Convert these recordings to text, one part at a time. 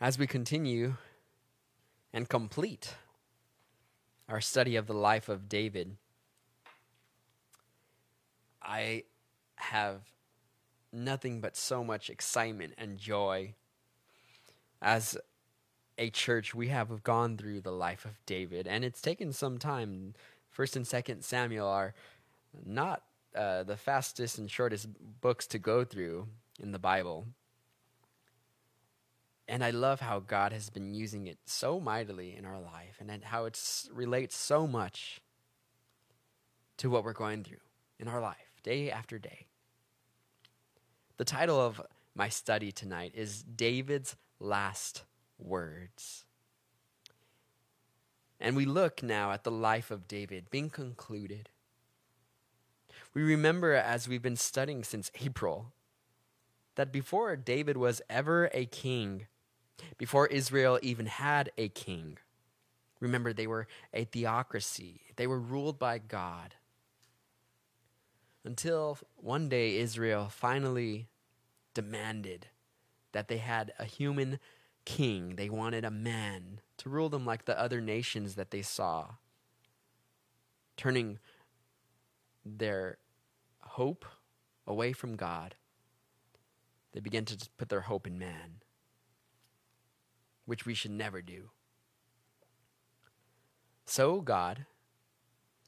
as we continue and complete our study of the life of David, I have nothing but so much excitement and joy. As a church, we have gone through the life of David, and it's taken some time. First and Second Samuel are not uh, the fastest and shortest books to go through in the Bible. And I love how God has been using it so mightily in our life and how it relates so much to what we're going through in our life, day after day. The title of my study tonight is David's Last Words. And we look now at the life of David being concluded. We remember as we've been studying since April that before David was ever a king, before Israel even had a king. Remember, they were a theocracy, they were ruled by God. Until one day Israel finally demanded that they had a human king. They wanted a man to rule them like the other nations that they saw, turning their hope away from God. They began to put their hope in man which we should never do. So God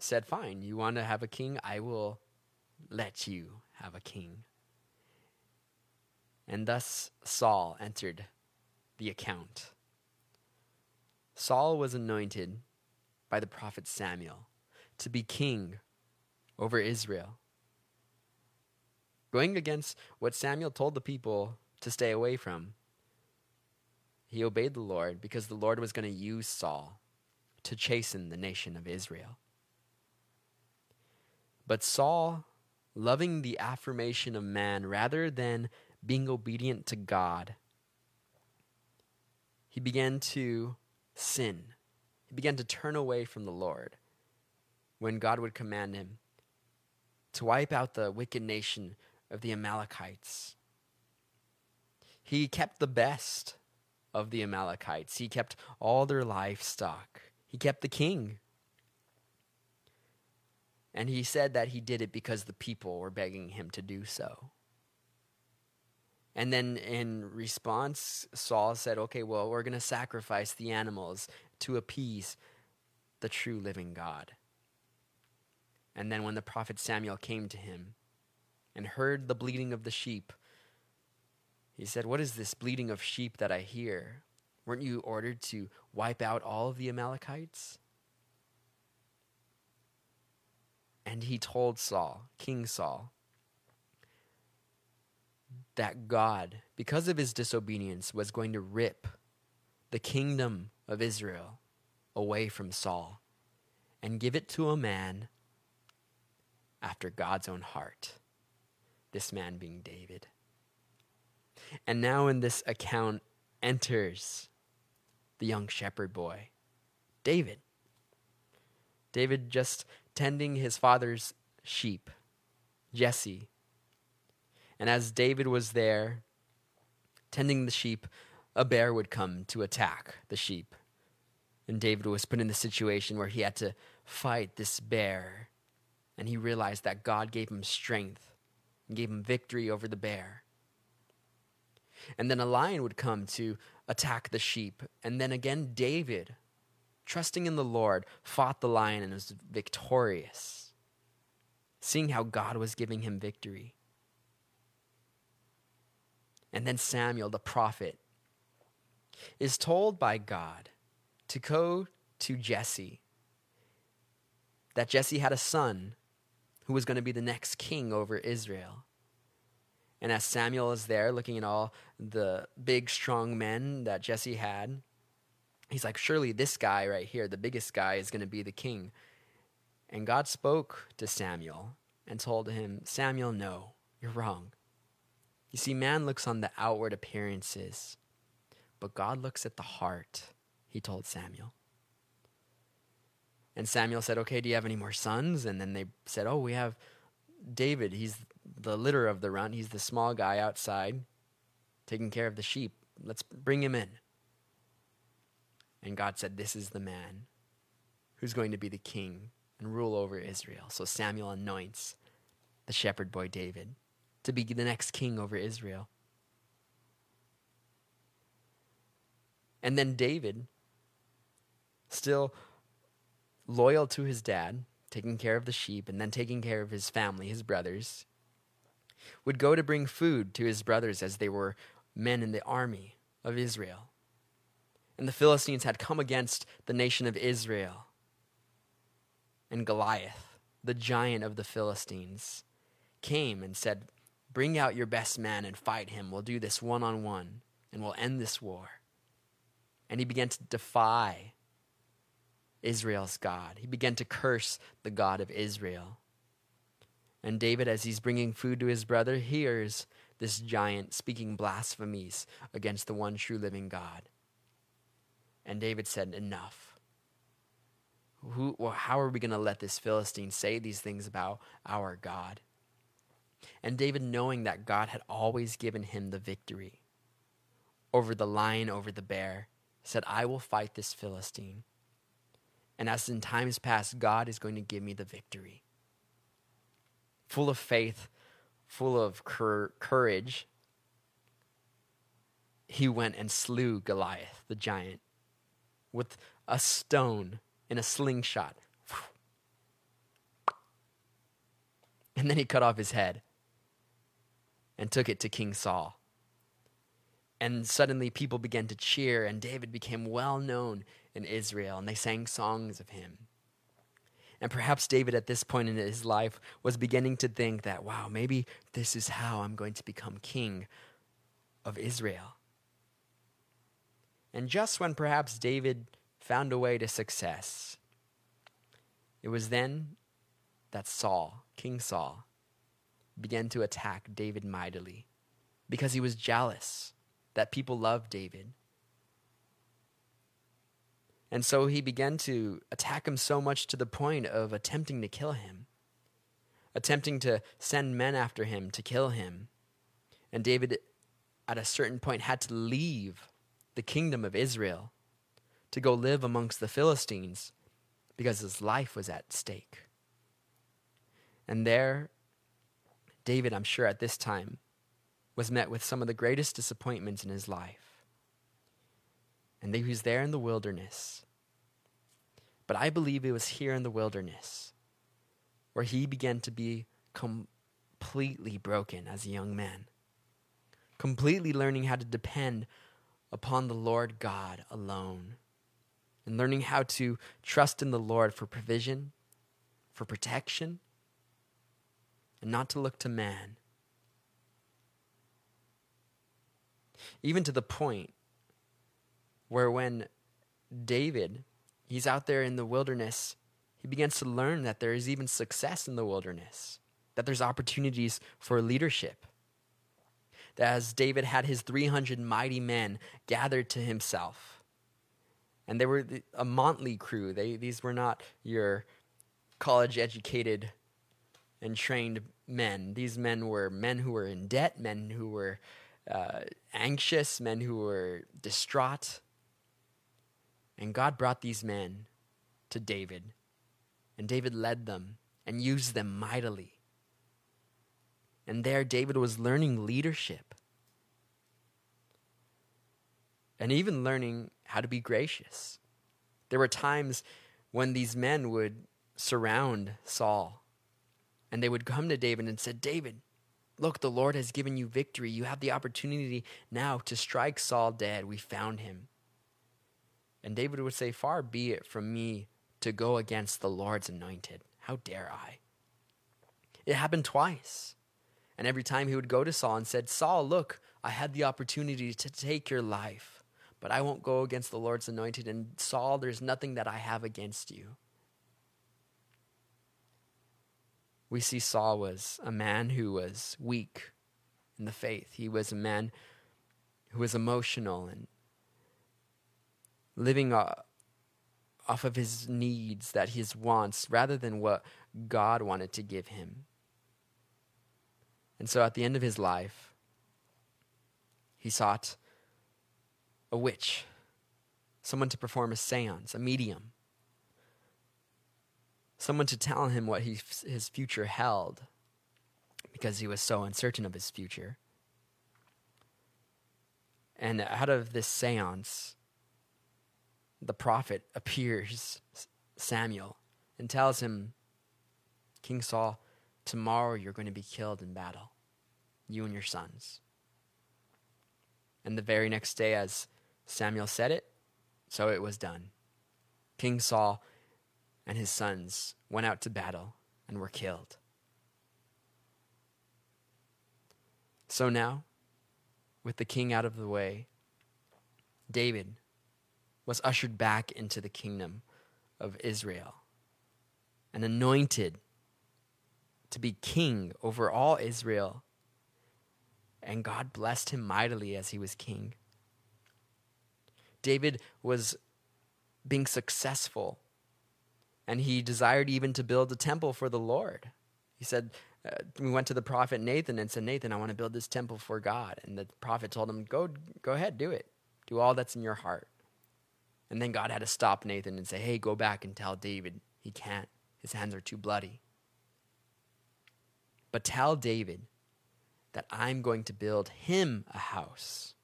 said, Fine, you want to have a king? I will let you have a king. And thus Saul entered the account. Saul was anointed by the prophet Samuel to be king over Israel. Going against what Samuel told the people to stay away from. He obeyed the Lord because the Lord was going to use Saul to chasten the nation of Israel. But Saul, loving the affirmation of man rather than being obedient to God, he began to sin. He began to turn away from the Lord when God would command him to wipe out the wicked nation of the Amalekites. He kept the best of the Amalekites. He kept all their livestock. He kept the king. And he said that he did it because the people were begging him to do so. And then in response, Saul said, Okay, well, we're going to sacrifice the animals to appease the true living God. And then when the prophet Samuel came to him and heard the bleating of the sheep, he said, What is this bleating of sheep that I hear? Weren't you ordered to wipe out all of the Amalekites? And he told Saul, King Saul, that God, because of his disobedience, was going to rip the kingdom of Israel away from Saul and give it to a man after God's own heart, this man being David. And now in this account enters the young shepherd boy, David. David just tending his father's sheep, Jesse. And as David was there tending the sheep, a bear would come to attack the sheep. And David was put in the situation where he had to fight this bear. And he realized that God gave him strength and gave him victory over the bear. And then a lion would come to attack the sheep. And then again, David, trusting in the Lord, fought the lion and was victorious, seeing how God was giving him victory. And then Samuel, the prophet, is told by God to go to Jesse, that Jesse had a son who was going to be the next king over Israel. And as Samuel is there looking at all the big, strong men that Jesse had, he's like, Surely this guy right here, the biggest guy, is going to be the king. And God spoke to Samuel and told him, Samuel, no, you're wrong. You see, man looks on the outward appearances, but God looks at the heart, he told Samuel. And Samuel said, Okay, do you have any more sons? And then they said, Oh, we have David. He's the litter of the run. He's the small guy outside taking care of the sheep. Let's bring him in. And God said, This is the man who's going to be the king and rule over Israel. So Samuel anoints the shepherd boy David to be the next king over Israel. And then David, still loyal to his dad, taking care of the sheep and then taking care of his family, his brothers, would go to bring food to his brothers as they were men in the army of Israel. And the Philistines had come against the nation of Israel. And Goliath, the giant of the Philistines, came and said, Bring out your best man and fight him. We'll do this one on one, and we'll end this war. And he began to defy Israel's God. He began to curse the God of Israel. And David, as he's bringing food to his brother, hears this giant speaking blasphemies against the one true living God. And David said, Enough. Who, well, how are we going to let this Philistine say these things about our God? And David, knowing that God had always given him the victory over the lion, over the bear, said, I will fight this Philistine. And as in times past, God is going to give me the victory. Full of faith, full of cur- courage, he went and slew Goliath, the giant, with a stone in a slingshot. And then he cut off his head and took it to King Saul. And suddenly people began to cheer, and David became well known in Israel, and they sang songs of him. And perhaps David, at this point in his life, was beginning to think that, wow, maybe this is how I'm going to become king of Israel. And just when perhaps David found a way to success, it was then that Saul, King Saul, began to attack David mightily because he was jealous that people loved David. And so he began to attack him so much to the point of attempting to kill him, attempting to send men after him to kill him. And David, at a certain point, had to leave the kingdom of Israel to go live amongst the Philistines because his life was at stake. And there, David, I'm sure at this time, was met with some of the greatest disappointments in his life. And he was there in the wilderness. But I believe it was here in the wilderness where he began to be completely broken as a young man, completely learning how to depend upon the Lord God alone, and learning how to trust in the Lord for provision, for protection, and not to look to man even to the point where when David, he's out there in the wilderness, he begins to learn that there is even success in the wilderness, that there's opportunities for leadership. That as David had his 300 mighty men gathered to himself, and they were a motley crew. They, these were not your college educated and trained men. These men were men who were in debt, men who were uh, anxious, men who were distraught. And God brought these men to David, and David led them and used them mightily. And there, David was learning leadership and even learning how to be gracious. There were times when these men would surround Saul and they would come to David and said, David, Look, the Lord has given you victory. You have the opportunity now to strike Saul dead. We found him. And David would say, Far be it from me to go against the Lord's anointed. How dare I? It happened twice. And every time he would go to Saul and said, Saul, look, I had the opportunity to take your life, but I won't go against the Lord's anointed. And Saul, there's nothing that I have against you. we see Saul was a man who was weak in the faith. He was a man who was emotional and living uh, off of his needs, that his wants, rather than what God wanted to give him. And so at the end of his life, he sought a witch someone to perform a seance, a medium, someone to tell him what he, his future held because he was so uncertain of his future. And out of this seance, the prophet appears, Samuel, and tells him, King Saul, tomorrow you're going to be killed in battle, you and your sons. And the very next day, as Samuel said it, so it was done. King Saul and his sons went out to battle and were killed. So now, with the king out of the way, David was ushered back into the kingdom of Israel and anointed to be king over all Israel. And God blessed him mightily as he was king. David was being successful, and he desired even to build a temple for the Lord. He said, uh, we went to the prophet Nathan and said, Nathan, I want to build this temple for God. And the prophet told him, Go, go ahead, do it. Do all that's in your heart. And then God had to stop Nathan and say, Hey, go back and tell David he can't. His hands are too bloody. But tell David that I'm going to build him a house.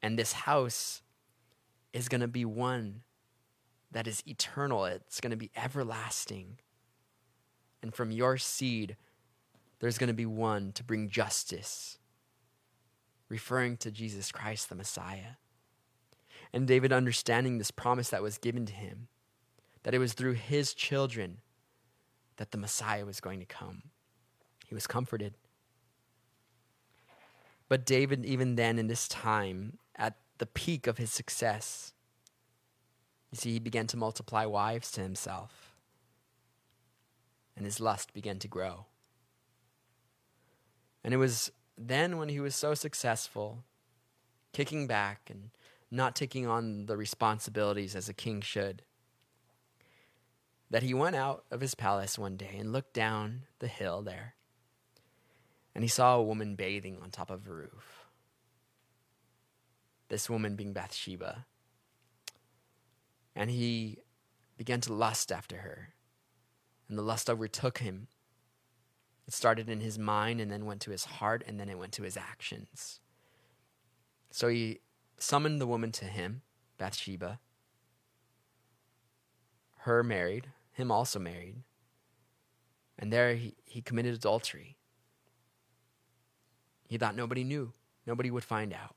And this house is going to be one that is eternal, it's going to be everlasting. And from your seed, there's going to be one to bring justice, referring to Jesus Christ, the Messiah. And David, understanding this promise that was given to him, that it was through his children that the Messiah was going to come, he was comforted. But David, even then in this time, at the peak of his success, you see, he began to multiply wives to himself, and his lust began to grow. And it was then when he was so successful, kicking back and not taking on the responsibilities as a king should, that he went out of his palace one day and looked down the hill there, and he saw a woman bathing on top of a roof. This woman being Bathsheba. And he began to lust after her. And the lust overtook him. It started in his mind and then went to his heart and then it went to his actions. So he summoned the woman to him, Bathsheba. Her married, him also married. And there he, he committed adultery. He thought nobody knew, nobody would find out.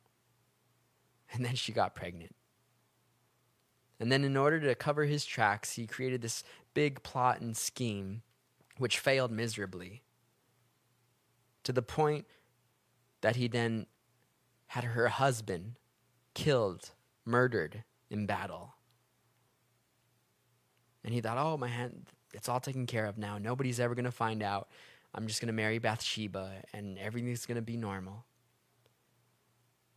And then she got pregnant. And then, in order to cover his tracks, he created this big plot and scheme, which failed miserably. To the point that he then had her husband killed, murdered in battle. And he thought, oh, my hand, it's all taken care of now. Nobody's ever going to find out. I'm just going to marry Bathsheba and everything's going to be normal.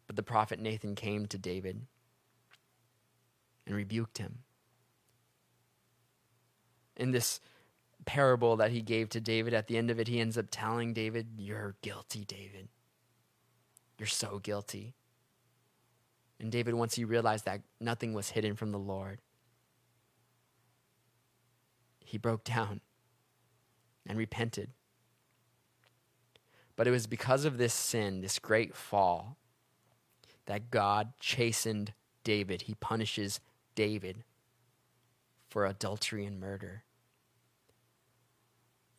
But the prophet Nathan came to David and rebuked him. In this parable that he gave to David, at the end of it, he ends up telling David, You're guilty, David. You're so guilty. And David, once he realized that nothing was hidden from the Lord, he broke down and repented. But it was because of this sin, this great fall, that God chastened David. He punishes David for adultery and murder.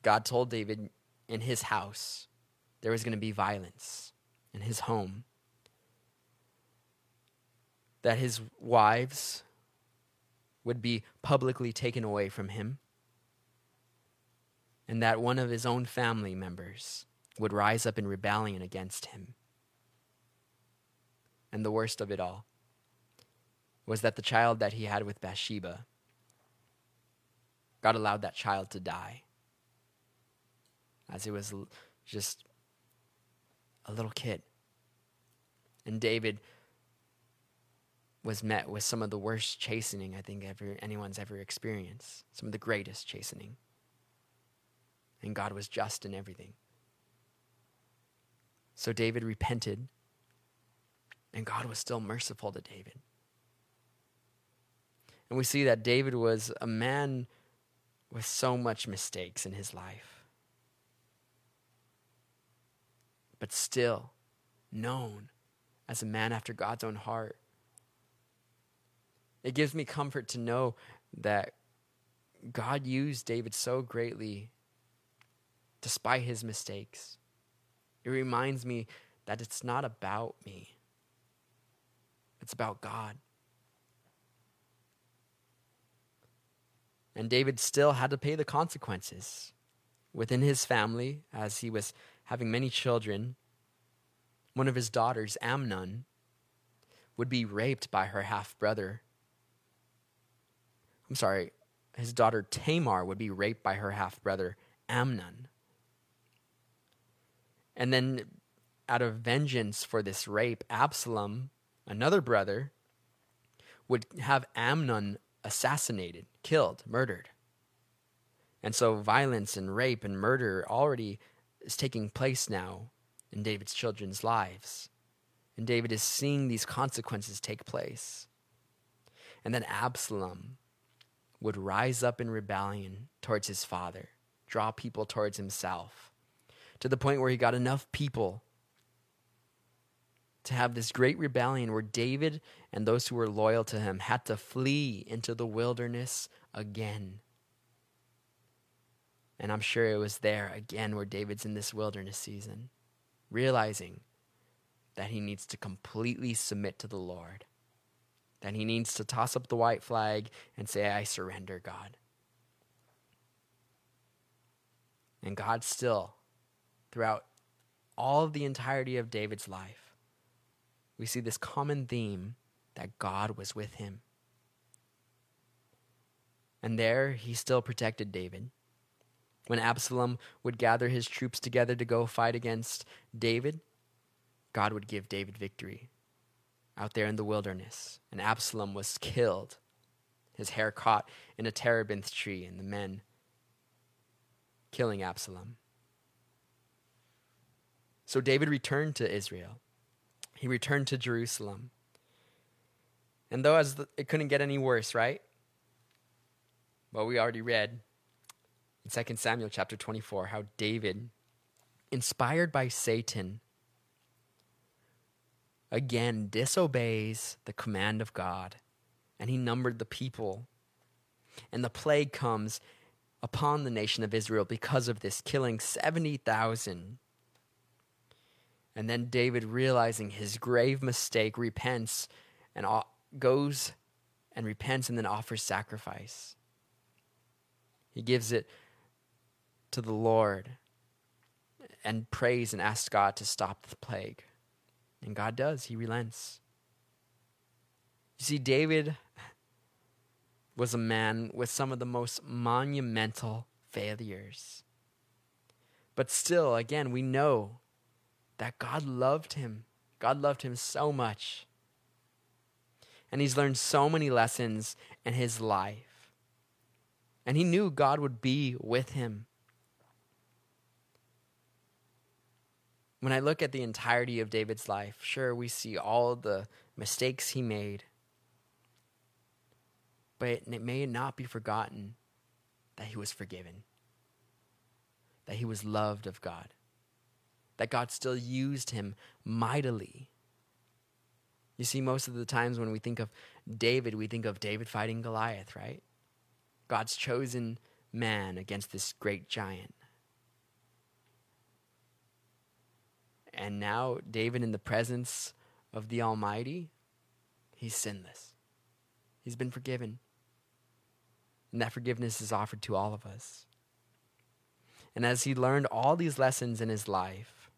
God told David in his house there was going to be violence in his home, that his wives would be publicly taken away from him, and that one of his own family members would rise up in rebellion against him. And the worst of it all was that the child that he had with Bathsheba, God allowed that child to die as he was just a little kid. And David was met with some of the worst chastening I think ever anyone's ever experienced, some of the greatest chastening. And God was just in everything. So David repented, and God was still merciful to David. And we see that David was a man with so much mistakes in his life. But still known as a man after God's own heart. It gives me comfort to know that God used David so greatly despite his mistakes. It reminds me that it's not about me, it's about God. And David still had to pay the consequences within his family as he was having many children. One of his daughters, Amnon, would be raped by her half brother. I'm sorry, his daughter Tamar would be raped by her half brother, Amnon. And then, out of vengeance for this rape, Absalom, another brother, would have Amnon assassinated, killed, murdered. And so violence and rape and murder already is taking place now in David's children's lives. And David is seeing these consequences take place. And then Absalom would rise up in rebellion towards his father, draw people towards himself, to the point where he got enough people to have this great rebellion where David and those who were loyal to him had to flee into the wilderness again. And I'm sure it was there again where David's in this wilderness season, realizing that he needs to completely submit to the Lord, that he needs to toss up the white flag and say, I surrender, God. And God still, throughout all the entirety of David's life, we see this common theme that God was with him. And there he still protected David. When Absalom would gather his troops together to go fight against David, God would give David victory out there in the wilderness. And Absalom was killed, his hair caught in a terebinth tree, and the men killing Absalom. So David returned to Israel he returned to Jerusalem. And though as the, it couldn't get any worse, right? Well, we already read in 2 Samuel chapter 24 how David, inspired by Satan, again disobeys the command of God, and he numbered the people. And the plague comes upon the nation of Israel because of this, killing 70,000 and then David, realizing his grave mistake, repents and goes and repents and then offers sacrifice. He gives it to the Lord and prays and asks God to stop the plague. And God does, He relents. You see, David was a man with some of the most monumental failures. But still, again, we know that God loved him. God loved him so much. And he's learned so many lessons in his life. And he knew God would be with him. When I look at the entirety of David's life, sure, we see all the mistakes he made. But it may not be forgotten that he was forgiven, that he was loved of God that God still used him mightily. You see, most of the times when we think of David, we think of David fighting Goliath, right? God's chosen man against this great giant. And now, David, in the presence of the Almighty, he's sinless. He's been forgiven. And that forgiveness is offered to all of us. And as he learned all these lessons in his life,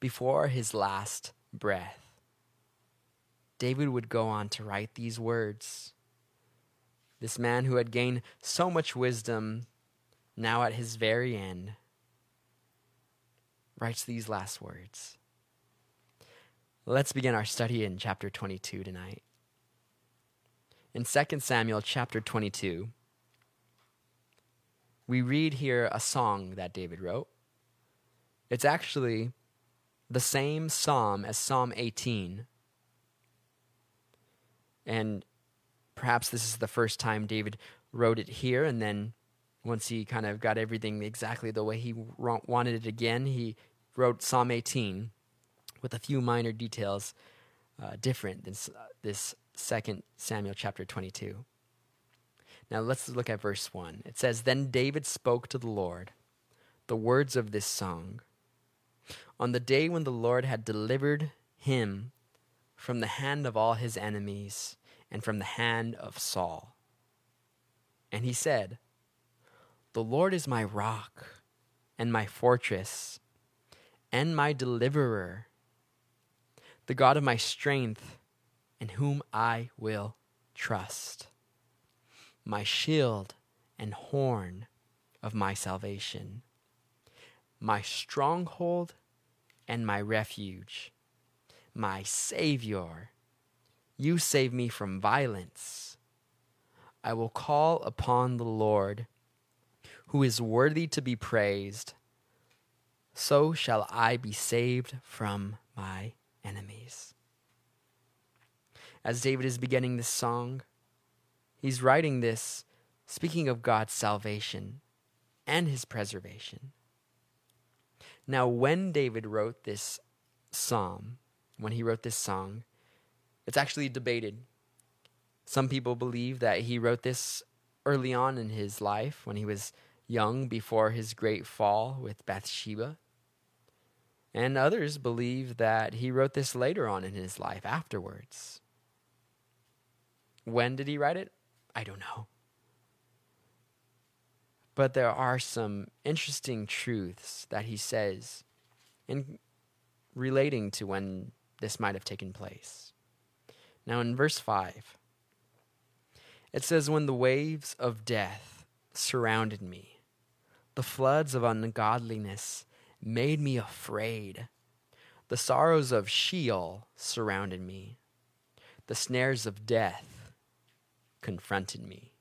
before his last breath. David would go on to write these words. This man who had gained so much wisdom, now at his very end, writes these last words. Let's begin our study in chapter 22 tonight. In 2 Samuel chapter 22, we read here a song that David wrote. It's actually the same psalm as Psalm 18. And perhaps this is the first time David wrote it here, and then once he kind of got everything exactly the way he wanted it again, he wrote Psalm 18 with a few minor details uh, different than this second Samuel chapter 22. Now let's look at verse 1. It says, Then David spoke to the Lord the words of this song. On the day when the Lord had delivered him from the hand of all his enemies and from the hand of Saul. And he said, The Lord is my rock and my fortress and my deliverer, the God of my strength, in whom I will trust, my shield and horn of my salvation, my stronghold and my refuge, my Savior. You save me from violence. I will call upon the Lord, who is worthy to be praised. So shall I be saved from my enemies. As David is beginning this song, he's writing this speaking of God's salvation and his preservation. Now, when David wrote this psalm, when he wrote this song, it's actually debated. Some people believe that he wrote this early on in his life when he was young before his great fall with Bathsheba. And others believe that he wrote this later on in his life afterwards. When did he write it? I don't know. But there are some interesting truths that he says in relating to when this might have taken place. Now, in verse 5, it says, When the waves of death surrounded me, the floods of ungodliness made me afraid. The sorrows of Sheol surrounded me. The snares of death confronted me.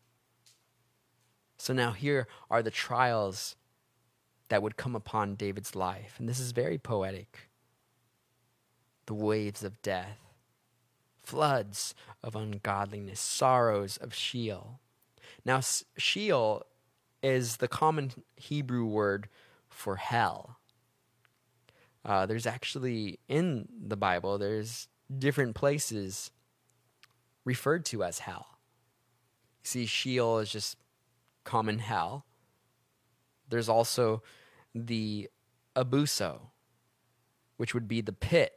So now here are the trials that would come upon David's life. And this is very poetic. The waves of death, floods of ungodliness, sorrows of Sheol. Now, Sheol is the common Hebrew word for hell. Uh, there's actually in the Bible, there's different places referred to as hell. See, Sheol is just common hell. There's also the abussos, which would be the pit,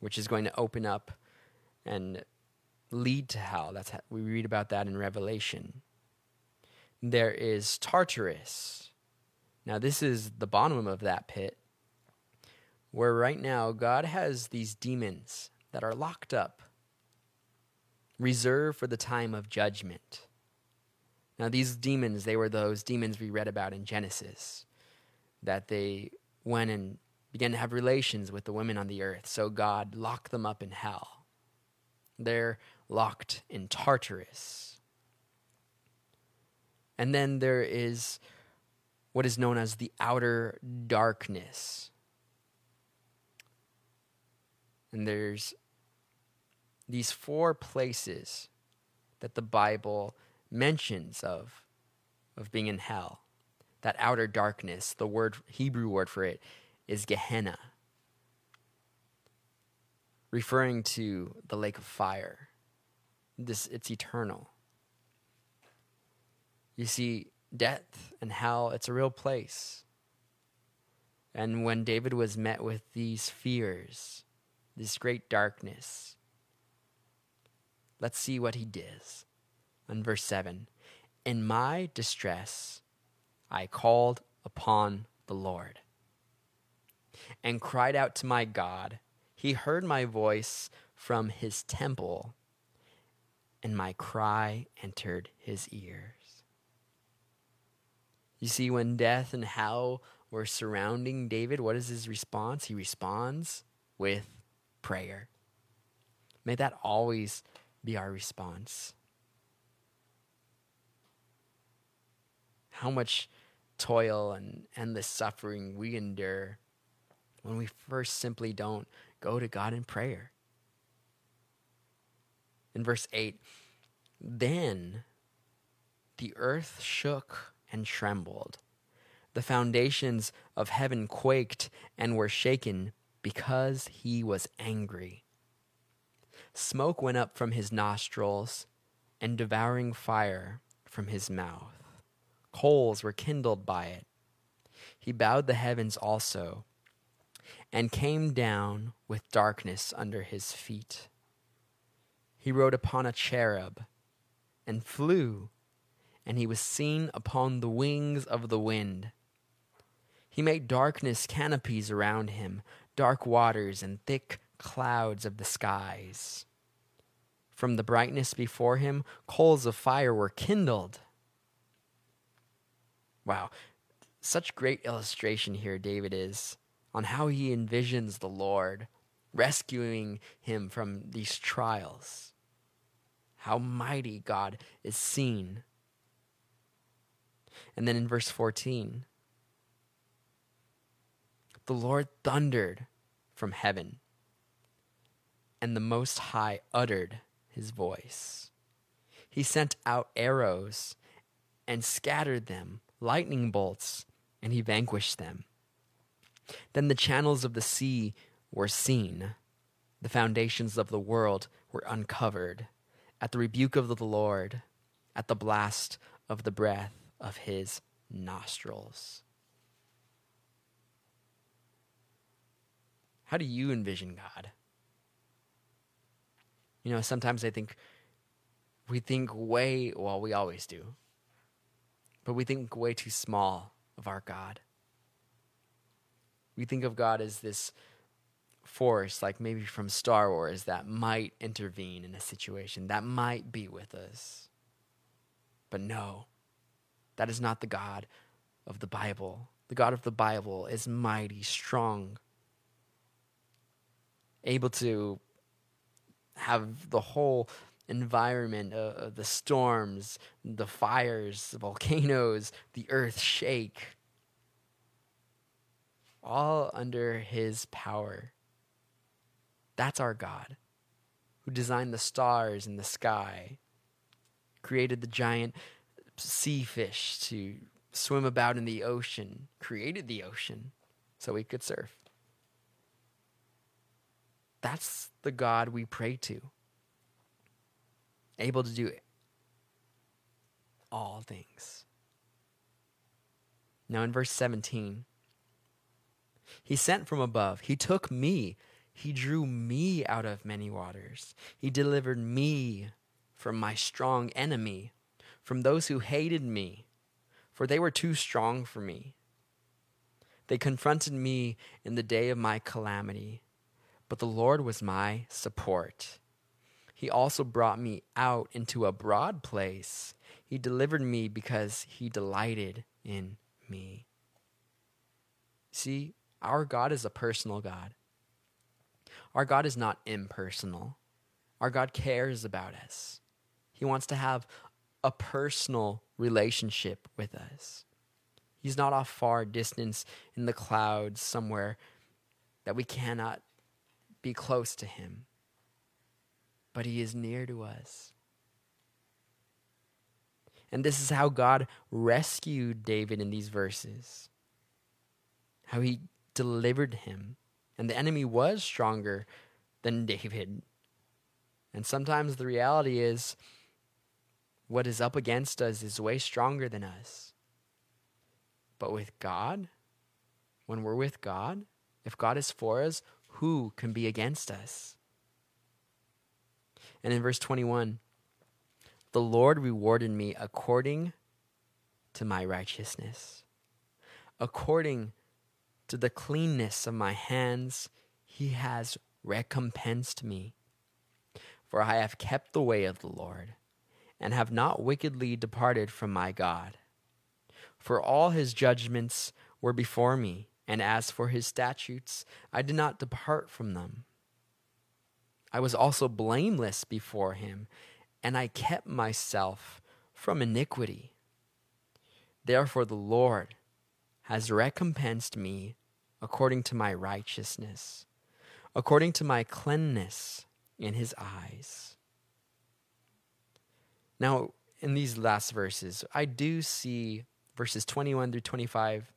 which is going to open up and lead to hell. That's how, we read about that in Revelation. There is Tartarus. Now this is the bottom of that pit, where right now God has these demons that are locked up, reserved for the time of judgment. Now, these demons, they were those demons we read about in Genesis, that they went and began to have relations with the women on the earth. So God locked them up in hell. They're locked in Tartarus. And then there is what is known as the outer darkness. And there's these four places that the Bible mentions of of being in hell. That outer darkness, the word Hebrew word for it is Gehenna, referring to the lake of fire. This it's eternal. You see, death and hell, it's a real place. And when David was met with these fears, this great darkness, let's see what he does in verse 7 In my distress, I called upon the Lord and cried out to my God. He heard my voice from his temple, and my cry entered his ears. You see, when death and hell were surrounding David, what is his response? He responds with prayer. May that always be our response. how much toil and endless suffering we endure when we first simply don't go to God in prayer. In verse 8, Then the earth shook and trembled. The foundations of heaven quaked and were shaken because he was angry. Smoke went up from his nostrils, and devouring fire from his mouth. Coals were kindled by it. He bowed the heavens also, and came down with darkness under his feet. He rode upon a cherub, and flew, and he was seen upon the wings of the wind. He made darkness canopies around him, dark waters and thick clouds of the skies. From the brightness before him, coals of fire were kindled. Wow, such great illustration here, David is, on how he envisions the Lord rescuing him from these trials. How mighty God is seen. And then in verse 14, the Lord thundered from heaven, and the Most High uttered his voice. He sent out arrows and scattered them, lightning bolts, and he vanquished them. Then the channels of the sea were seen, the foundations of the world were uncovered at the rebuke of the Lord, at the blast of the breath of his nostrils. How do you envision God? You know, sometimes I think we think way, well, we always do, but we think way too small of our God. We think of God as this force, like maybe from Star Wars, that might intervene in a situation, that might be with us. But no, that is not the God of the Bible. The God of the Bible is mighty, strong, able to have the whole environment uh, the storms, the fires, the volcanoes, the earth shake, all under his power. That's our God, who designed the stars in the sky, created the giant sea fish to swim about in the ocean, created the ocean so we could surf. That's the God we pray to. Able to do all things. Now, in verse 17, he sent from above. He took me. He drew me out of many waters. He delivered me from my strong enemy, from those who hated me, for they were too strong for me. They confronted me in the day of my calamity but the Lord was my support. He also brought me out into a broad place. He delivered me because he delighted in me. See, our God is a personal God. Our God is not impersonal. Our God cares about us. He wants to have a personal relationship with us. He's not off far distance in the clouds somewhere that we cannot be close to him, but he is near to us. And this is how God rescued David in these verses. How he delivered him. And the enemy was stronger than David. And sometimes the reality is what is up against us is way stronger than us. But with God, when we're with God, if God is for us, who can be against us? And in verse 21, the Lord rewarded me according to my righteousness. According to the cleanness of my hands, he has recompensed me. For I have kept the way of the Lord, and have not wickedly departed from my God. For all his judgments were before me and as for his statutes, I did not depart from them. I was also blameless before him, and I kept myself from iniquity. Therefore, the Lord has recompensed me according to my righteousness, according to my cleanness in his eyes. Now, in these last verses, I do see verses 21 through 25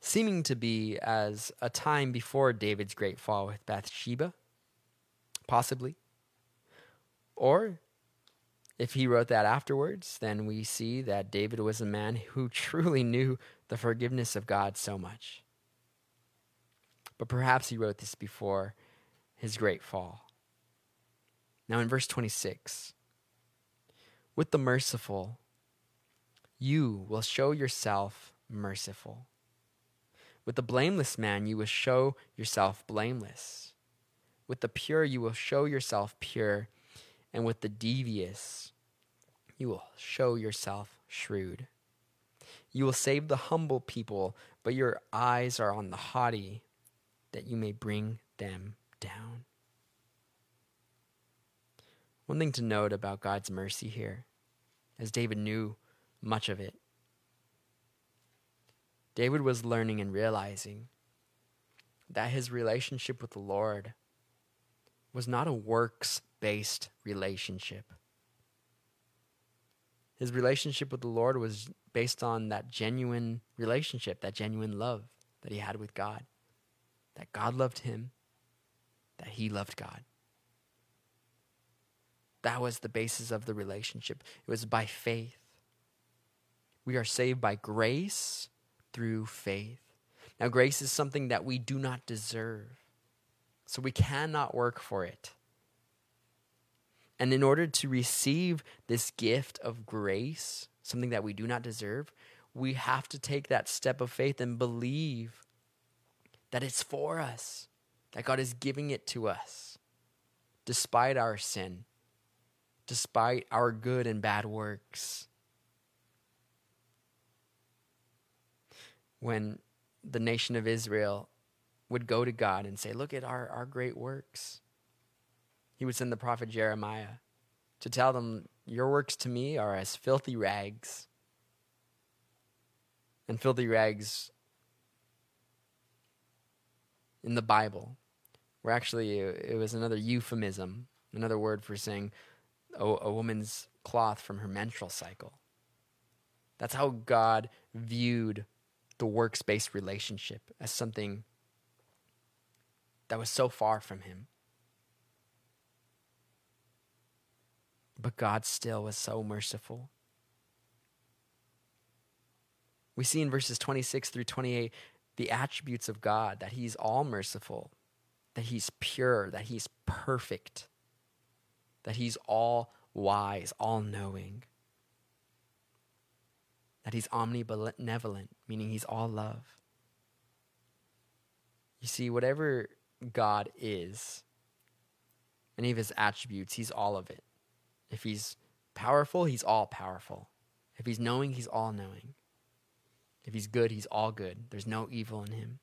seeming to be as a time before David's great fall with Bathsheba, possibly. Or if he wrote that afterwards, then we see that David was a man who truly knew the forgiveness of God so much. But perhaps he wrote this before his great fall. Now, in verse 26, with the merciful, you will show yourself merciful. With the blameless man, you will show yourself blameless. With the pure, you will show yourself pure. And with the devious, you will show yourself shrewd. You will save the humble people, but your eyes are on the haughty, that you may bring them down. One thing to note about God's mercy here, as David knew much of it, David was learning and realizing that his relationship with the Lord was not a works based relationship. His relationship with the Lord was based on that genuine relationship, that genuine love that he had with God. That God loved him, that he loved God. That was the basis of the relationship. It was by faith. We are saved by grace through faith. Now, grace is something that we do not deserve, so we cannot work for it. And in order to receive this gift of grace, something that we do not deserve, we have to take that step of faith and believe that it's for us, that God is giving it to us, despite our sin, despite our good and bad works. When the nation of Israel would go to God and say, Look at our, our great works. He would send the prophet Jeremiah to tell them, Your works to me are as filthy rags. And filthy rags in the Bible were actually, it was another euphemism, another word for saying a, a woman's cloth from her menstrual cycle. That's how God viewed the works based relationship as something that was so far from him. But God still was so merciful. We see in verses 26 through 28 the attributes of God that He's all merciful, that He's pure, that He's perfect, that He's all wise, all knowing he's omnibenevolent, meaning he's all love. You see, whatever God is, any of his attributes, he's all of it. If he's powerful, he's all powerful. If he's knowing, he's all knowing. If he's good, he's all good. There's no evil in him.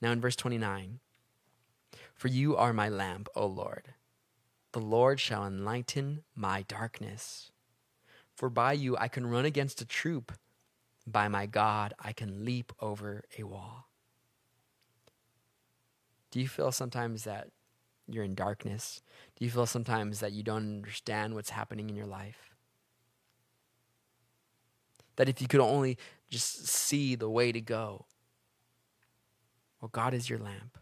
Now in verse 29, for you are my lamp, O Lord. The Lord shall enlighten my darkness. For by you I can run against a troop. By my God, I can leap over a wall. Do you feel sometimes that you're in darkness? Do you feel sometimes that you don't understand what's happening in your life? That if you could only just see the way to go, well, God is your lamp,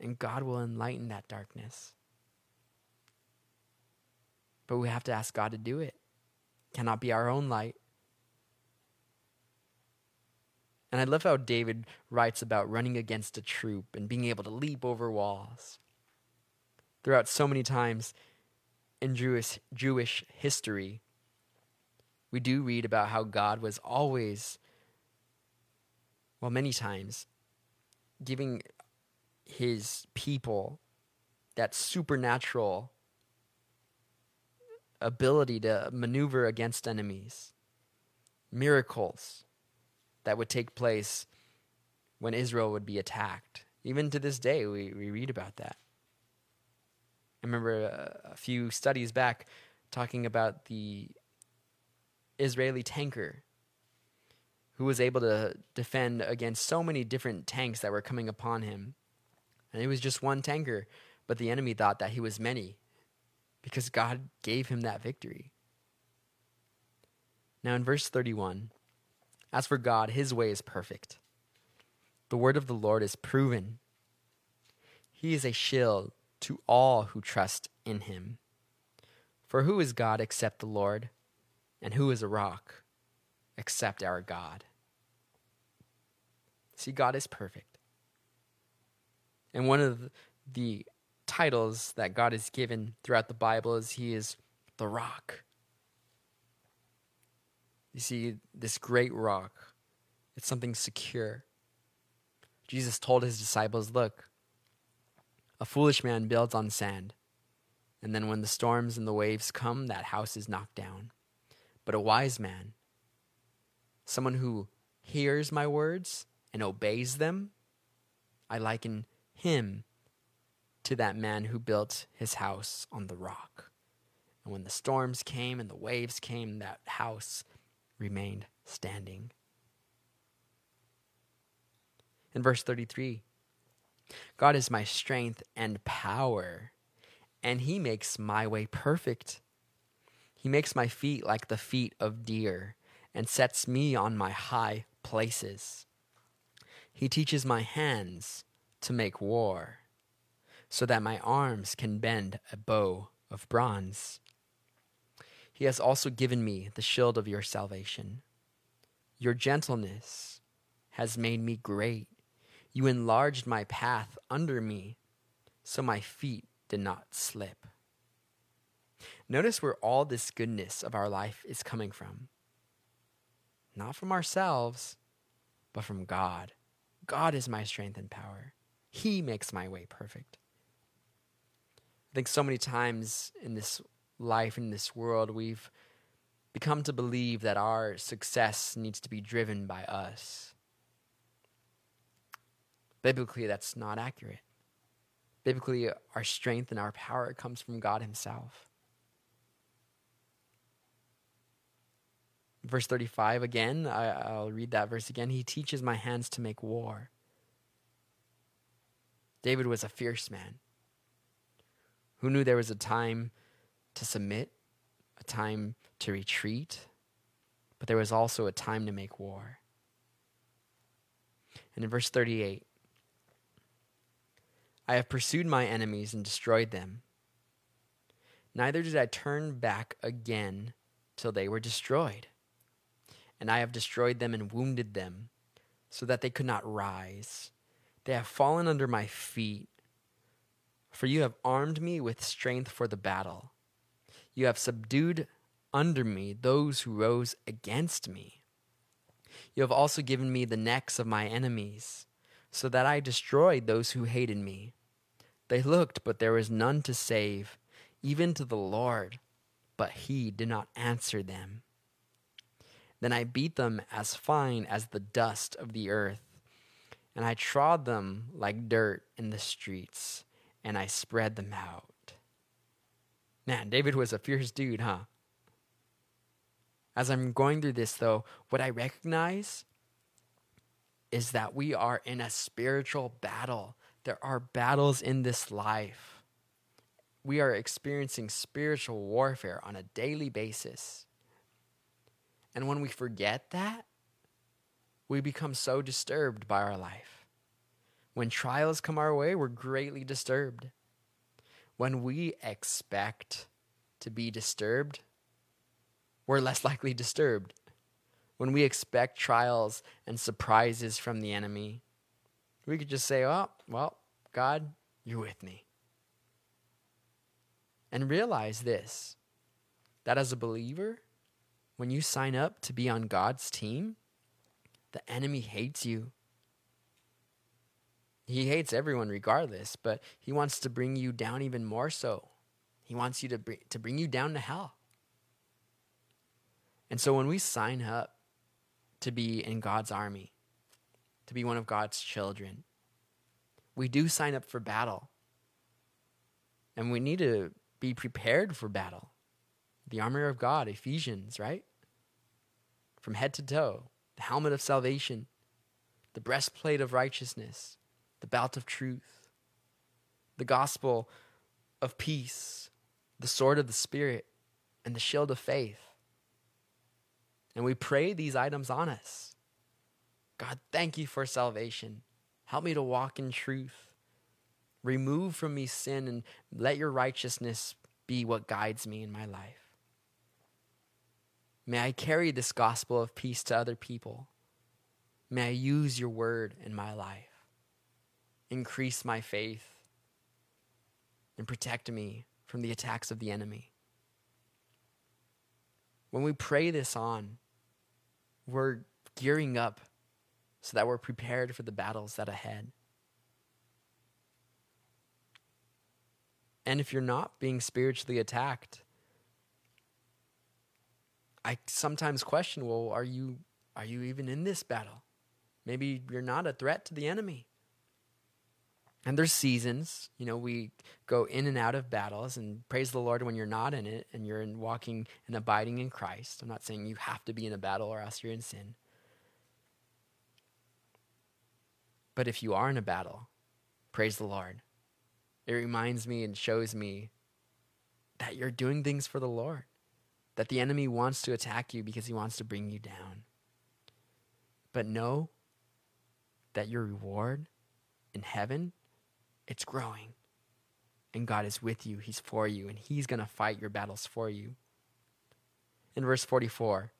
and God will enlighten that darkness. But we have to ask God to do it cannot be our own light. And I love how David writes about running against a troop and being able to leap over walls. Throughout so many times in Jewish, Jewish history, we do read about how God was always, well, many times, giving his people that supernatural ability to maneuver against enemies, miracles that would take place when Israel would be attacked. Even to this day, we, we read about that. I remember a, a few studies back talking about the Israeli tanker who was able to defend against so many different tanks that were coming upon him. And it was just one tanker, but the enemy thought that he was many because God gave him that victory. Now, in verse 31, as for God, his way is perfect. The word of the Lord is proven. He is a shield to all who trust in him. For who is God except the Lord? And who is a rock except our God? See, God is perfect. And one of the titles that God is given throughout the Bible is He is the rock. You see, this great rock, it's something secure. Jesus told his disciples, Look, a foolish man builds on sand, and then when the storms and the waves come, that house is knocked down. But a wise man, someone who hears my words and obeys them, I liken him to that man who built his house on the rock. And when the storms came and the waves came, that house remained standing. In verse 33, God is my strength and power, and he makes my way perfect. He makes my feet like the feet of deer and sets me on my high places. He teaches my hands to make war, so that my arms can bend a bow of bronze. He has also given me the shield of your salvation. Your gentleness has made me great. You enlarged my path under me, so my feet did not slip. Notice where all this goodness of our life is coming from. Not from ourselves, but from God. God is my strength and power. He makes my way perfect. I think so many times in this life in this world, we've become to believe that our success needs to be driven by us. Biblically, that's not accurate. Biblically, our strength and our power comes from God Himself. Verse 35 again, I, will read that verse again. He teaches my hands to make war. David was a fierce man who knew there was a time to submit, a time to retreat, but there was also a time to make war. And in verse 38, I have pursued my enemies and destroyed them. Neither did I turn back again till they were destroyed. And I have destroyed them and wounded them, so that they could not rise. They have fallen under my feet. For you have armed me with strength for the battle. You have subdued under me those who rose against me. You have also given me the necks of my enemies, so that I destroyed those who hated me. They looked, but there was none to save, even to the Lord, but he did not answer them. Then I beat them as fine as the dust of the earth, and I trod them like dirt in the streets, and I spread them out. Man, David was a fierce dude, huh? As I'm going through this, though, what I recognize is that we are in a spiritual battle. There are battles in this life. We are experiencing spiritual warfare on a daily basis. And when we forget that, we become so disturbed by our life. When trials come our way, we're greatly disturbed. When we expect to be disturbed, we're less likely disturbed. When we expect trials and surprises from the enemy, we could just say, Oh, well, God, you're with me. And realize this that as a believer, when you sign up to be on God's team, the enemy hates you. He hates everyone regardless, but he wants to bring you down even more so. He wants you to bring, to bring you down to hell. And so when we sign up to be in God's army, to be one of God's children, we do sign up for battle. And we need to be prepared for battle. The armor of God, Ephesians, right? From head to toe, the helmet of salvation, the breastplate of righteousness, the belt of truth, the gospel of peace, the sword of the Spirit, and the shield of faith. And we pray these items on us. God, thank you for salvation. Help me to walk in truth. Remove from me sin and let your righteousness be what guides me in my life. May I carry this gospel of peace to other people. May I use your word in my life. Increase my faith and protect me from the attacks of the enemy. When we pray this on, we're gearing up so that we're prepared for the battles that ahead. And if you're not being spiritually attacked, I sometimes question, well, are you are you even in this battle? Maybe you're not a threat to the enemy. And there's seasons, you know, we go in and out of battles and praise the Lord when you're not in it and you're in walking and abiding in Christ. I'm not saying you have to be in a battle or else you're in sin. But if you are in a battle, praise the Lord. It reminds me and shows me that you're doing things for the Lord, that the enemy wants to attack you because he wants to bring you down. But know that your reward in heaven, it's growing. And God is with you, He's for you, and He's going to fight your battles for you. In verse 44,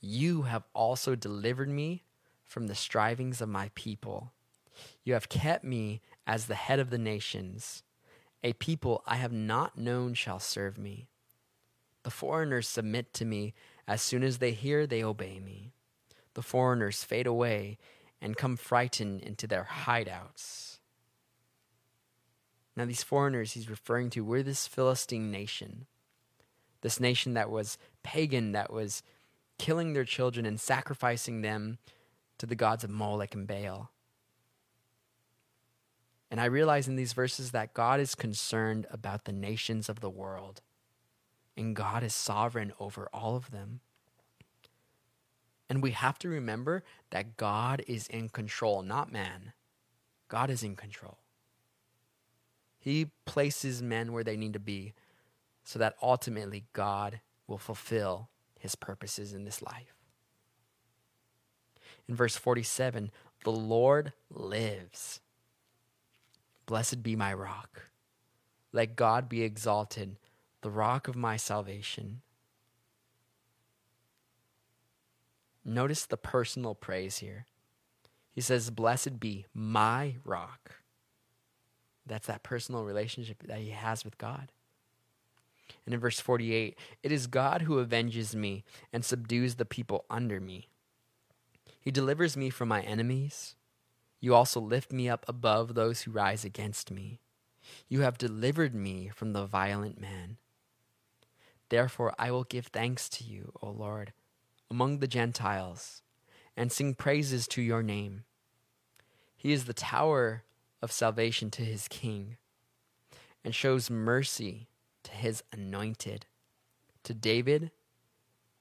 you have also delivered me from the strivings of my people. You have kept me as the head of the nations. A people I have not known shall serve me. The foreigners submit to me. As soon as they hear, they obey me. The foreigners fade away and come frightened into their hideouts. Now, these foreigners he's referring to were this Philistine nation, this nation that was pagan, that was killing their children and sacrificing them to the gods of Molech and Baal. And I realize in these verses that God is concerned about the nations of the world, and God is sovereign over all of them. And we have to remember that God is in control, not man. God is in control. He places men where they need to be so that ultimately God will fulfill his purposes in this life. In verse 47, the Lord lives. Blessed be my rock. Let God be exalted, the rock of my salvation. Notice the personal praise here. He says, Blessed be my rock. That's that personal relationship that he has with God. And in verse 48, it is God who avenges me and subdues the people under me. He delivers me from my enemies. You also lift me up above those who rise against me. You have delivered me from the violent man. Therefore, I will give thanks to you, O Lord, among the Gentiles, and sing praises to your name. He is the tower of salvation to his king, and shows mercy to his anointed, to David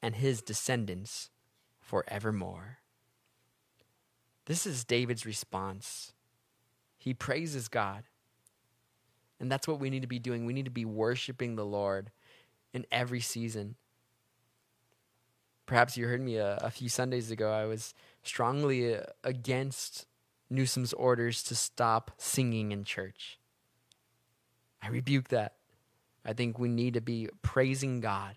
and his descendants forevermore. This is David's response. He praises God. And that's what we need to be doing. We need to be worshiping the Lord in every season. Perhaps you heard me a, a few Sundays ago. I was strongly against Newsom's orders to stop singing in church. I rebuke that. I think we need to be praising God.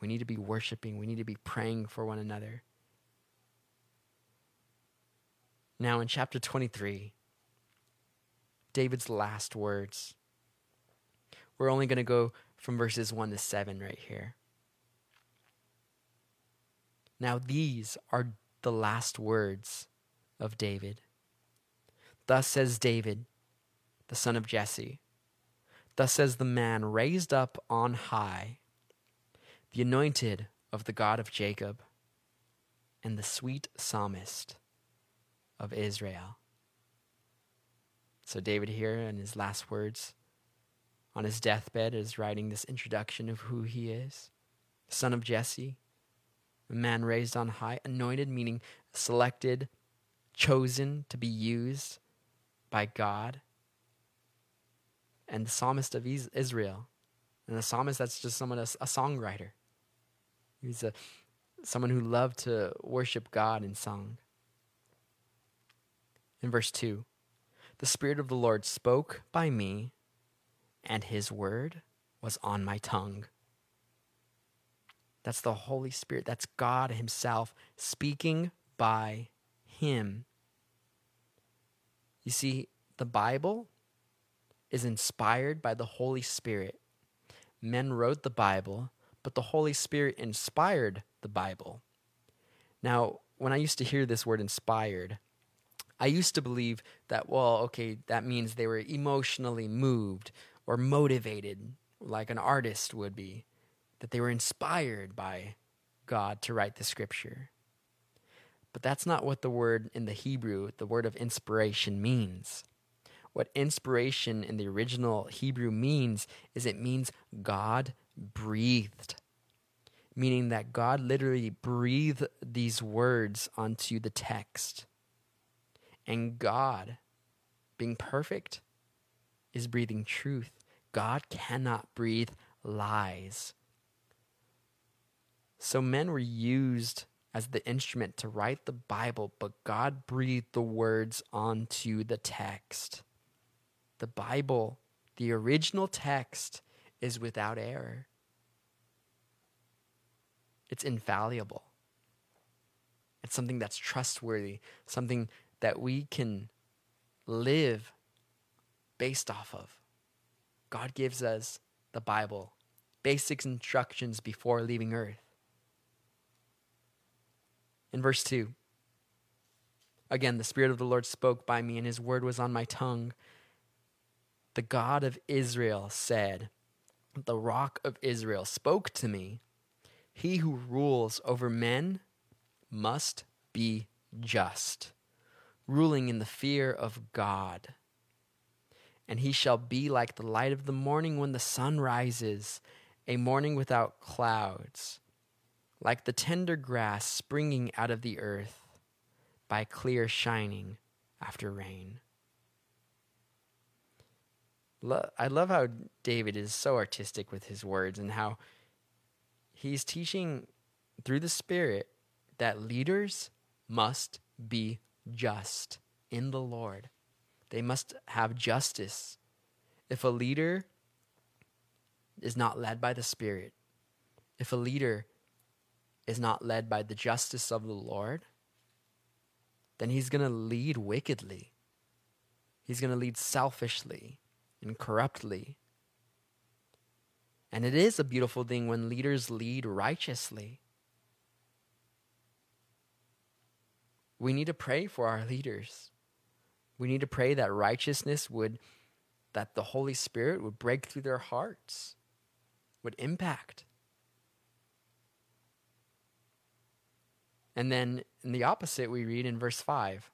We need to be worshiping. We need to be praying for one another. Now, in chapter 23, David's last words. We're only going to go from verses 1 to 7 right here. Now, these are the last words of David. Thus says David, the son of Jesse. Thus says the man raised up on high, the anointed of the God of Jacob, and the sweet psalmist of Israel. So, David, here in his last words on his deathbed, is writing this introduction of who he is son of Jesse, a man raised on high, anointed, meaning selected, chosen to be used by God. and the psalmist of Israel. And the psalmist, that's just someone, a, a songwriter. He's a, someone who loved to worship God in song. In verse 2, the Spirit of the Lord spoke by me, and his word was on my tongue. That's the Holy Spirit. That's God Himself speaking by Him. You see, the Bible is inspired by the Holy Spirit. Men wrote the Bible, but the Holy Spirit inspired the Bible. Now, when I used to hear this word inspired, I used to believe that, well, okay, that means they were emotionally moved or motivated, like an artist would be, that they were inspired by God to write the scripture. But that's not what the word in the Hebrew, the word of inspiration, means. What inspiration in the original Hebrew means is it means God breathed, meaning that God literally breathed these words onto the text. And God, being perfect, is breathing truth. God cannot breathe lies. So men were used as the instrument to write the Bible, but God breathed the words onto the text. The Bible, the original text, is without error. It's infallible. It's something that's trustworthy, something that we can live based off of. God gives us the Bible, basic instructions before leaving earth. In verse 2, again, the Spirit of the Lord spoke by me, and his word was on my tongue the God of Israel said, The rock of Israel spoke to me. He who rules over men must be just, ruling in the fear of God. And he shall be like the light of the morning when the sun rises, a morning without clouds, like the tender grass springing out of the earth by clear shining after rain. I love how David is so artistic with his words and how he's teaching through the Spirit that leaders must be just in the Lord. They must have justice. If a leader is not led by the Spirit, if a leader is not led by the justice of the Lord, then he's going to lead wickedly. He's going to lead selfishly and corruptly. And it is a beautiful thing when leaders lead righteously. We need to pray for our leaders. We need to pray that righteousness would, that the Holy Spirit would break through their hearts, would impact. And then in the opposite, we read in verse 5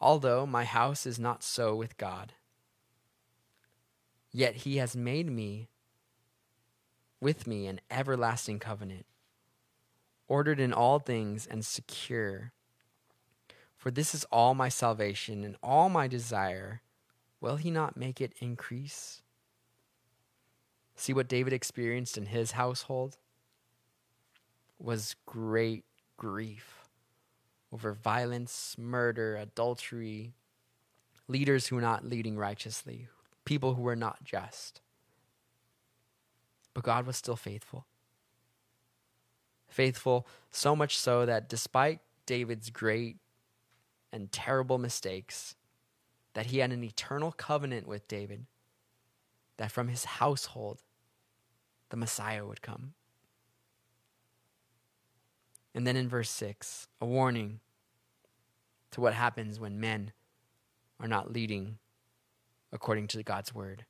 although my house is not so with God. Yet he has made me with me an everlasting covenant, ordered in all things and secure. For this is all my salvation and all my desire. Will he not make it increase? See what David experienced in his household was great grief over violence, murder, adultery, leaders who were not leading righteously, people who were not just. But God was still faithful. Faithful, so much so that despite David's great and terrible mistakes, that he had an eternal covenant with David, that from his household the Messiah would come. And then in verse 6, a warning to what happens when men are not leading according to God's word.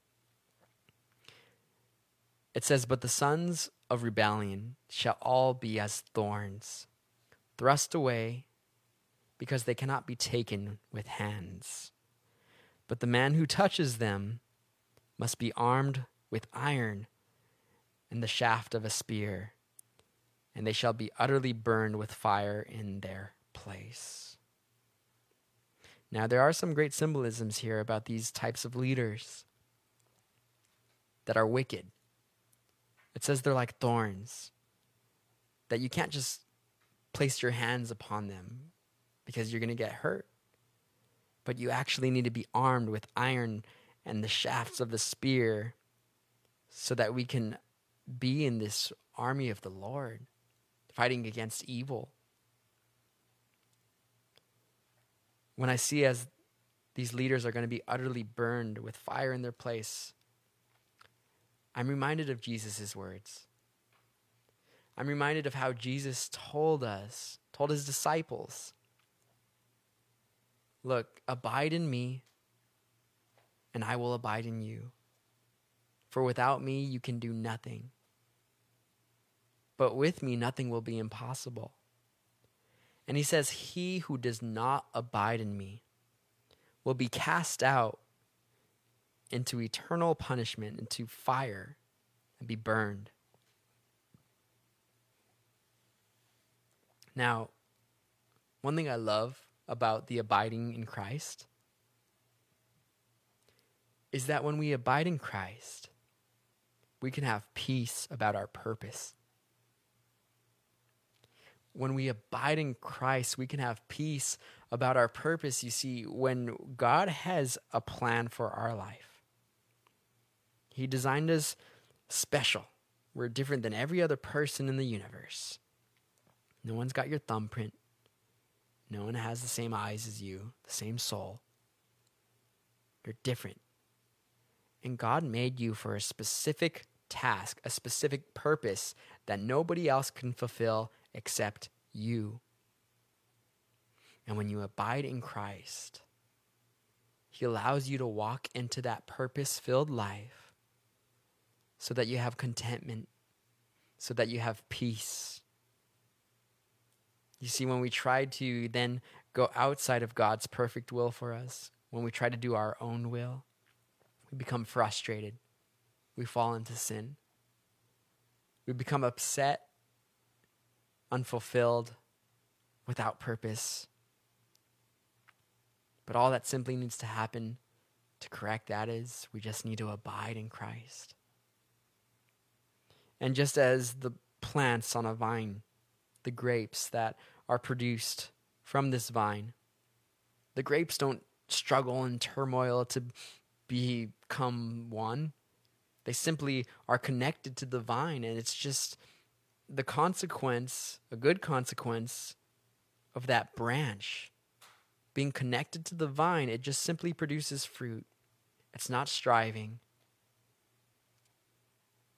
It says, But the sons of rebellion shall all be as thorns, thrust away, because they cannot be taken with hands. But the man who touches them must be armed with iron and the shaft of a spear, and they shall be utterly burned with fire in their place. Now, there are some great symbolisms here about these types of leaders that are wicked. It says they're like thorns, that you can't just place your hands upon them because you're going to get hurt. But you actually need to be armed with iron and the shafts of the spear so that we can be in this army of the Lord, fighting against evil. When I see as these leaders are going to be utterly burned with fire in their place, I'm reminded of Jesus' words. I'm reminded of how Jesus told us, told his disciples, Look, abide in me, and I will abide in you. For without me, you can do nothing. But with me, nothing will be impossible. And he says, He who does not abide in me will be cast out into eternal punishment, into fire, and be burned. Now, one thing I love about the abiding in Christ is that when we abide in Christ, we can have peace about our purpose. When we abide in Christ, we can have peace about our purpose. You see, when God has a plan for our life, He designed us special. We're different than every other person in the universe. No one's got your thumbprint. No one has the same eyes as you, the same soul. You're different. And God made you for a specific task, a specific purpose that nobody else can fulfill except you. And when you abide in Christ, He allows you to walk into that purpose filled life so that you have contentment, so that you have peace. You see, when we try to then go outside of God's perfect will for us, when we try to do our own will, we become frustrated. We fall into sin. We become upset, unfulfilled, without purpose. But all that simply needs to happen to correct that is we just need to abide in Christ. And just as the plants on a vine, the grapes that are produced from this vine, the grapes don't struggle and turmoil to become one. They simply are connected to the vine, and it's just the consequence, a good consequence of that branch being connected to the vine. It just simply produces fruit. It's not striving.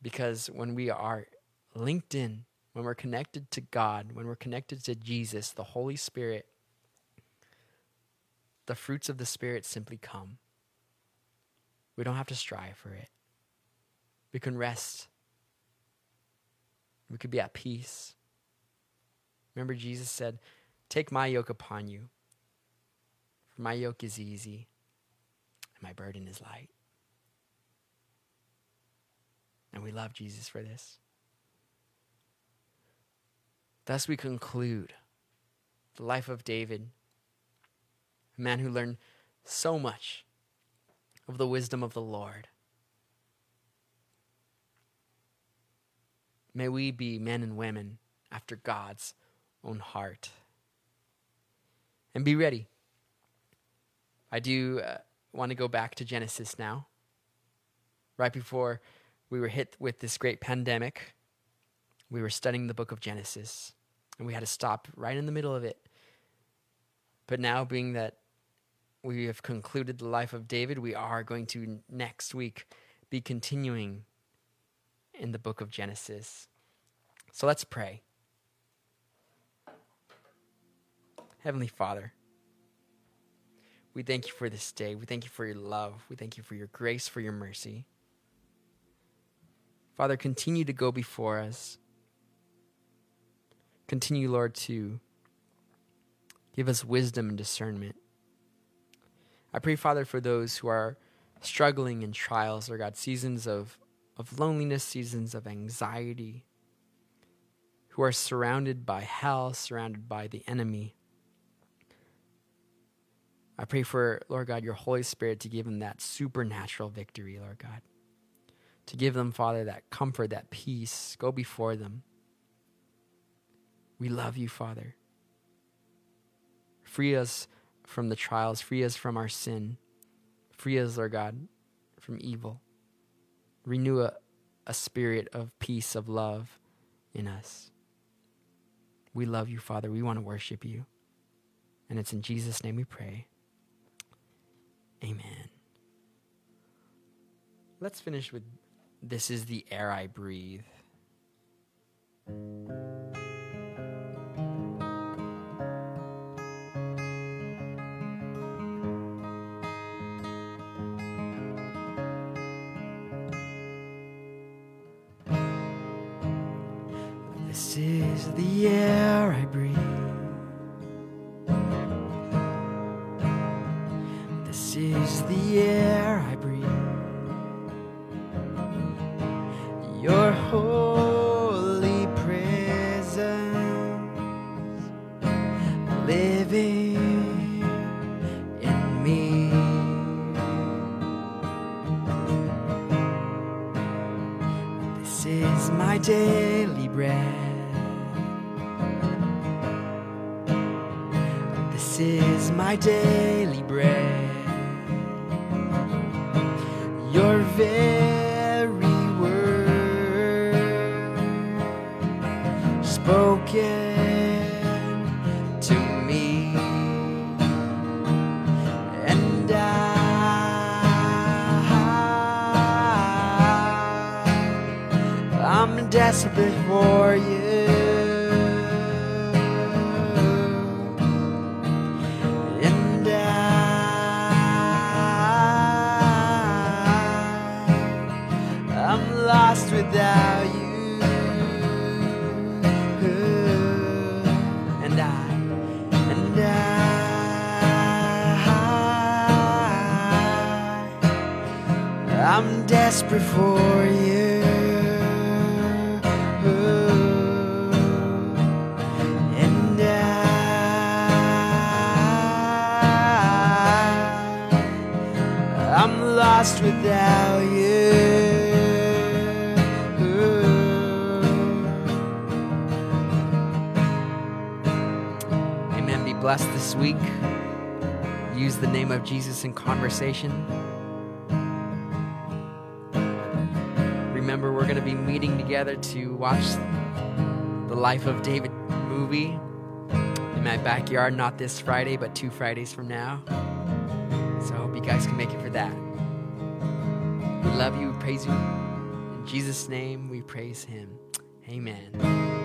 Because when we are linked in, when we're connected to God, when we're connected to Jesus, the Holy Spirit, the fruits of the Spirit simply come. We don't have to strive for it. We can rest. We could be at peace. Remember, Jesus said, Take my yoke upon you, for my yoke is easy and my burden is light. And we love Jesus for this. Thus, we conclude the life of David, a man who learned so much of the wisdom of the Lord. May we be men and women after God's own heart. And be ready. I do uh, want to go back to Genesis now. Right before we were hit with this great pandemic, we were studying the book of Genesis, and we had to stop right in the middle of it. But now, being that we have concluded the life of David, we are going to next week be continuing in the book of Genesis. So let's pray. Heavenly Father, we thank you for this day. We thank you for your love. We thank you for your grace, for your mercy. Father, continue to go before us. Continue, Lord, to give us wisdom and discernment. I pray, Father, for those who are struggling in trials, or God, seasons of, of loneliness, seasons of anxiety, who are surrounded by hell, surrounded by the enemy. I pray for, Lord God, your Holy Spirit to give them that supernatural victory, Lord God. To give them, Father, that comfort, that peace. Go before them. We love you, Father. Free us from the trials, free us from our sin, free us, Lord God, from evil. Renew a, a spirit of peace, of love in us. We love you, Father. We want to worship you. And it's in Jesus' name we pray. Amen. Let's finish with This is the Air I Breathe. The air I breathe. This is the air I breathe. Your holy presence living in me. This is my daily bread. This is my daily bread. Your very word spoken to me, and I, I'm desperate for you. Desperate for you. And I, I'm lost without you. Amen. Be blessed this week. Use the name of Jesus in conversation. Together to watch the Life of David movie in my backyard, not this Friday, but two Fridays from now. So I hope you guys can make it for that. We love you, praise you. In Jesus' name, we praise him. Amen.